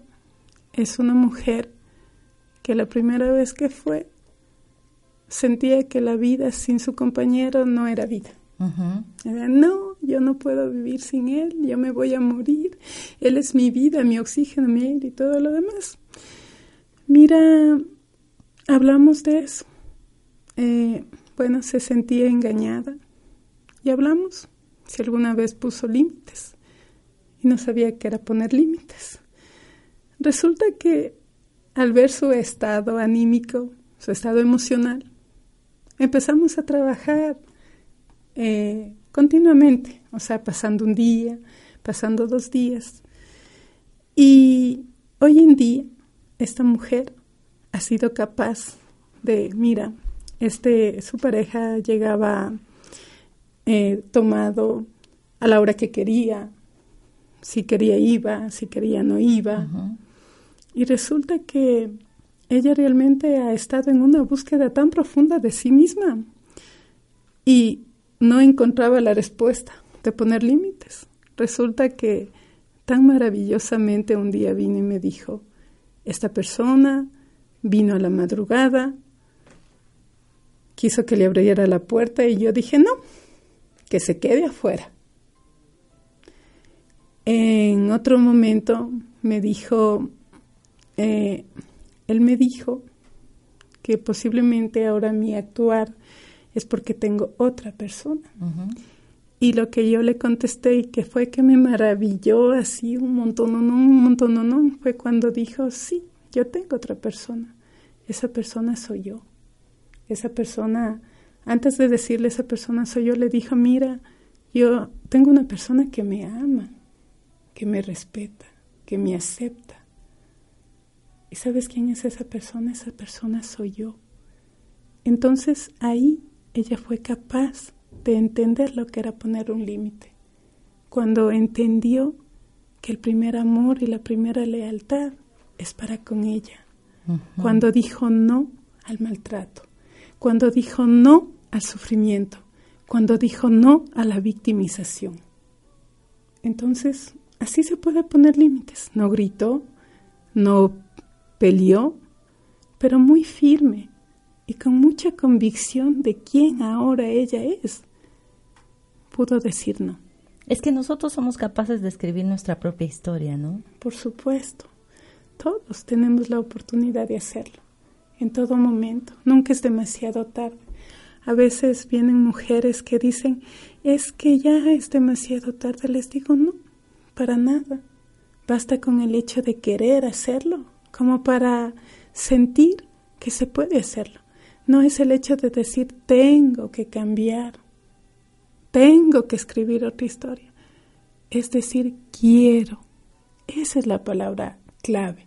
Es una mujer que la primera vez que fue sentía que la vida sin su compañero no era vida. no, yo no puedo vivir sin él, yo me voy a morir, él es mi vida, mi oxígeno, mi aire y todo lo demás. Mira, hablamos de eso. Eh, bueno, se sentía engañada y hablamos si alguna vez puso límites y no sabía qué era poner límites. Resulta que al ver su estado anímico, su estado emocional, empezamos a trabajar eh, continuamente, o sea, pasando un día, pasando dos días. Y hoy en día esta mujer ha sido capaz de, mira, este, su pareja llegaba eh, tomado a la hora que quería, si quería iba, si quería no iba. Y resulta que ella realmente ha estado en una búsqueda tan profunda de sí misma y no encontraba la respuesta de poner límites. Resulta que tan maravillosamente un día vino y me dijo, esta persona vino a la madrugada, quiso que le abriera la puerta y yo dije, no, que se quede afuera. En otro momento me dijo, eh, él me dijo que posiblemente ahora mi actuar es porque tengo otra persona. Y lo que yo le contesté y que fue que me maravilló así un montón, no, un montón, no, no, fue cuando dijo, sí, yo tengo otra persona. Esa persona soy yo esa persona, antes de decirle esa persona soy yo, le dijo, mira, yo tengo una persona que me ama, que me respeta, que me acepta. ¿Y sabes quién es esa persona? Esa persona soy yo. Entonces ahí ella fue capaz de entender lo que era poner un límite. Cuando entendió que el primer amor y la primera lealtad es para con ella. Cuando dijo no al maltrato. Cuando dijo no al sufrimiento. Cuando dijo no a la victimización. Entonces, así se puede poner límites. No gritó, no peleó, pero muy firme y con mucha convicción de quién ahora ella es. Pudo decir no. Es que nosotros somos capaces de escribir nuestra propia historia, ¿no? Por supuesto. Todos tenemos la oportunidad de hacerlo, en todo momento. Nunca es demasiado tarde. A veces vienen mujeres que dicen, es que ya es demasiado tarde. Les digo, no, para nada. Basta con el hecho de querer hacerlo, como para sentir que se puede hacerlo. No es el hecho de decir, tengo que cambiar, tengo que escribir otra historia. Es decir, quiero. Esa es la palabra clave.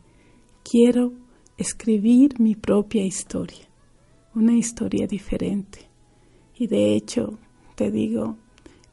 Quiero escribir mi propia historia, una historia diferente. Y de hecho, te digo,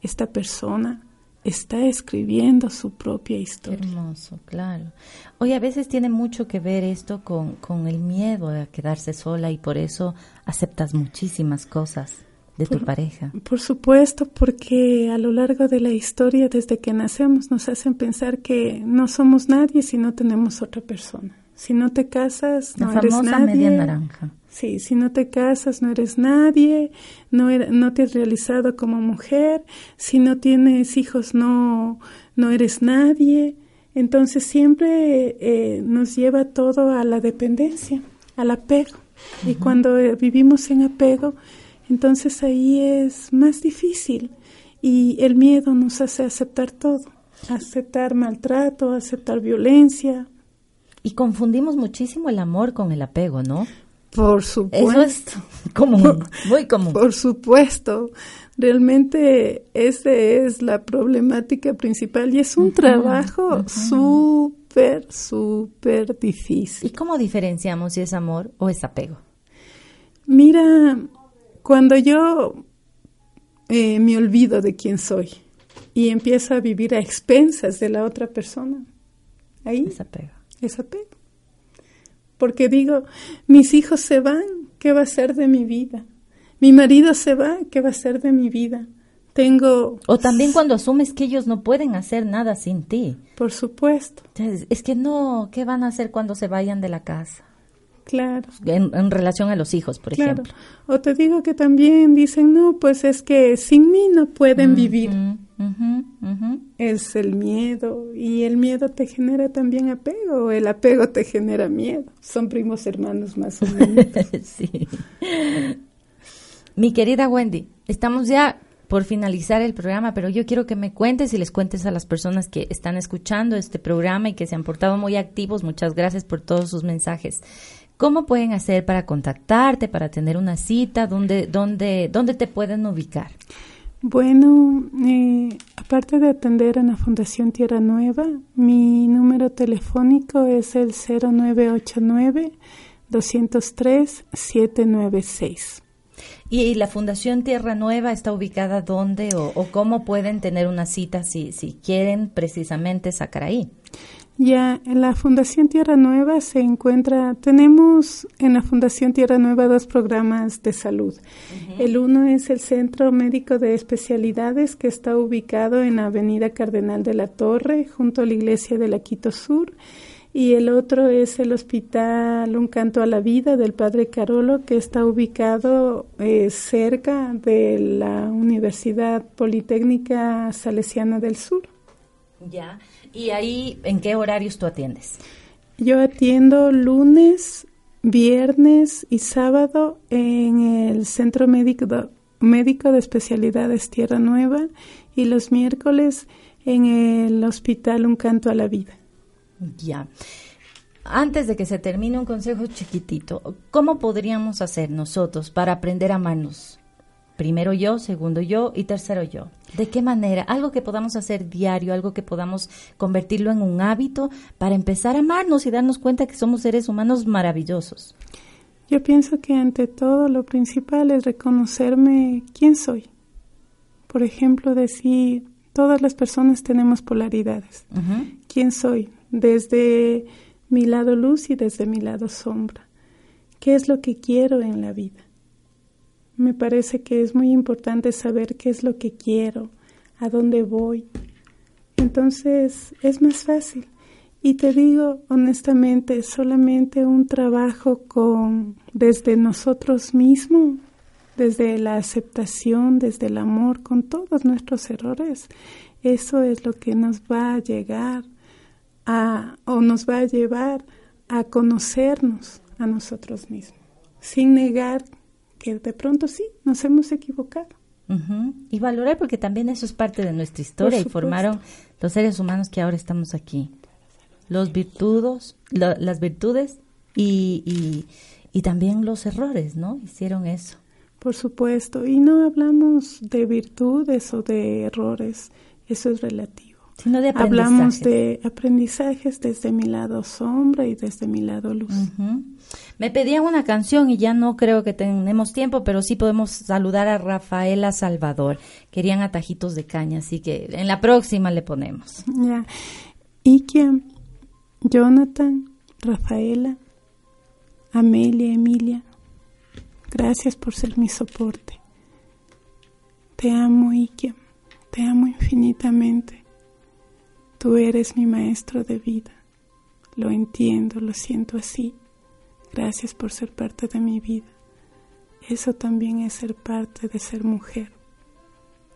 esta persona está escribiendo su propia historia. Hermoso, claro. Hoy a veces tiene mucho que ver esto con, con el miedo a quedarse sola y por eso aceptas muchísimas cosas de tu pareja. Por supuesto, porque a lo largo de la historia, desde que nacemos, nos hacen pensar que no somos nadie si no tenemos otra persona. Si no te casas, no la eres famosa nadie. media naranja. Sí, si no te casas, no eres nadie, no, er- no te has realizado como mujer, si no tienes hijos, no, no eres nadie. Entonces siempre eh, nos lleva todo a la dependencia, al apego. Y cuando eh, vivimos en apego, entonces ahí es más difícil y el miedo nos hace aceptar todo, aceptar maltrato, aceptar violencia. Y confundimos muchísimo el amor con el apego, ¿no? Por supuesto. Eso es común, muy común. Por supuesto. Realmente esa es la problemática principal y es un trabajo súper, súper difícil. ¿Y cómo diferenciamos si es amor o es apego? Mira, cuando yo eh, me olvido de quién soy y empiezo a vivir a expensas de la otra persona, ahí Es apego. Es apego. Porque digo, mis hijos se van, ¿qué va a ser de mi vida? Mi marido se va, ¿qué va a ser de mi vida? Tengo, O también cuando asumes que ellos no pueden hacer nada sin ti. por supuesto, Es que no, ¿qué van a hacer cuando se vayan de la casa? Claro. En, en relación a los hijos, por Claro. ejemplo. O te digo que también dicen, no, pues es que sin mí no pueden vivir. Es el miedo y el miedo te genera también apego, o el apego te genera miedo. Son primos hermanos más o menos. sí. Mi querida Wendy, estamos ya por finalizar el programa, pero yo quiero que me cuentes y les cuentes a las personas que están escuchando este programa y que se han portado muy activos. Muchas gracias por todos sus mensajes. ¿Cómo pueden hacer para contactarte, para tener una cita? ¿Dónde, dónde, dónde te pueden ubicar? Bueno, eh, aparte de atender en la Fundación Tierra Nueva, mi número telefónico es el 0989-203-796. ¿Y la Fundación Tierra Nueva está ubicada dónde o, o cómo pueden tener una cita si, si quieren precisamente sacar ahí? Ya, en la Fundación Tierra Nueva se encuentra, tenemos en la Fundación Tierra Nueva dos programas de salud. El uno es el Centro Médico de Especialidades que está ubicado en la Avenida Cardenal de la Torre, junto a la Iglesia de la Quito Sur. Y el otro es el Hospital Un Canto a la Vida del Padre Carolo, que está ubicado eh, cerca de la Universidad Politécnica Salesiana del Sur. Ya. ¿Y ahí en qué horarios tú atiendes? Yo atiendo lunes, viernes y sábado en el Centro Médico, Médico de Especialidades Tierra Nueva y los miércoles en el Hospital Un Canto a la Vida. Ya. Antes de que se termine un consejo chiquitito, ¿cómo podríamos hacer nosotros para aprender a amarnos? Primero yo, segundo yo y tercero yo. ¿De qué manera? Algo que podamos hacer diario, algo que podamos convertirlo en un hábito para empezar a amarnos y darnos cuenta que somos seres humanos maravillosos. Yo pienso que ante todo lo principal es reconocerme quién soy. por ejemplo, decir, todas las personas tenemos polaridades. ¿Quién soy? Desde mi lado luz y desde mi lado sombra. ¿Qué es lo que quiero en la vida? Me parece que es muy importante saber qué es lo que quiero, a dónde voy. Entonces es más fácil. Y te digo honestamente, solamente un trabajo con desde nosotros mismos, desde la aceptación, desde el amor, con todos nuestros errores, eso es lo que nos va a llegar a o nos va a llevar a conocernos a nosotros mismos, sin negar que de pronto sí, nos hemos equivocado. Y valorar porque también eso es parte de nuestra historia y formaron los seres humanos que ahora estamos aquí. Los virtudes, las virtudes y, y, y también los errores, ¿no? Hicieron eso. Por supuesto, y no hablamos de virtudes o de errores, eso es relativo de Hablamos de aprendizajes desde mi lado sombra y desde mi lado luz. Me pedían una canción y ya no creo que tenemos tiempo, pero sí podemos saludar a Rafaela Salvador. Querían atajitos de caña, así que en la próxima le ponemos. Ya. Jonathan, Rafaela, Amelia, Emilia, gracias por ser mi soporte. Te amo, Ikia, te amo infinitamente. Tú eres mi maestro de vida. Lo entiendo, lo siento así. Gracias por ser parte de mi vida. Eso también es ser parte de ser mujer.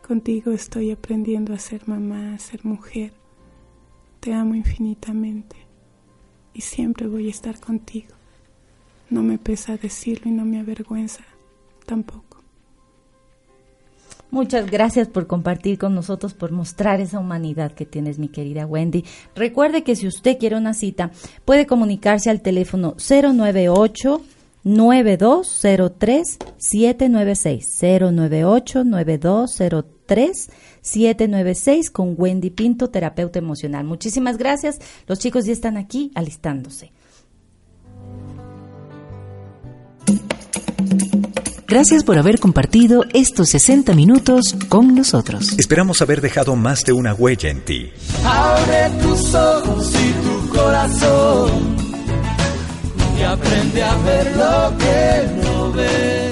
Contigo estoy aprendiendo a ser mamá, a ser mujer. Te amo infinitamente y siempre voy a estar contigo. No me pesa decirlo y no me avergüenza tampoco. Muchas gracias por compartir con nosotros, por mostrar esa humanidad que tienes, mi querida Wendy. Recuerde que si usted quiere una cita, puede comunicarse al teléfono 098 9203 796 098 9203 796 con Wendy Pinto, terapeuta emocional. Muchísimas gracias. Los chicos ya están aquí alistándose. Gracias por haber compartido estos 60 minutos con nosotros. Esperamos haber dejado más de una huella en ti. Abre tus ojos y tu corazón y aprende a ver lo que no ves.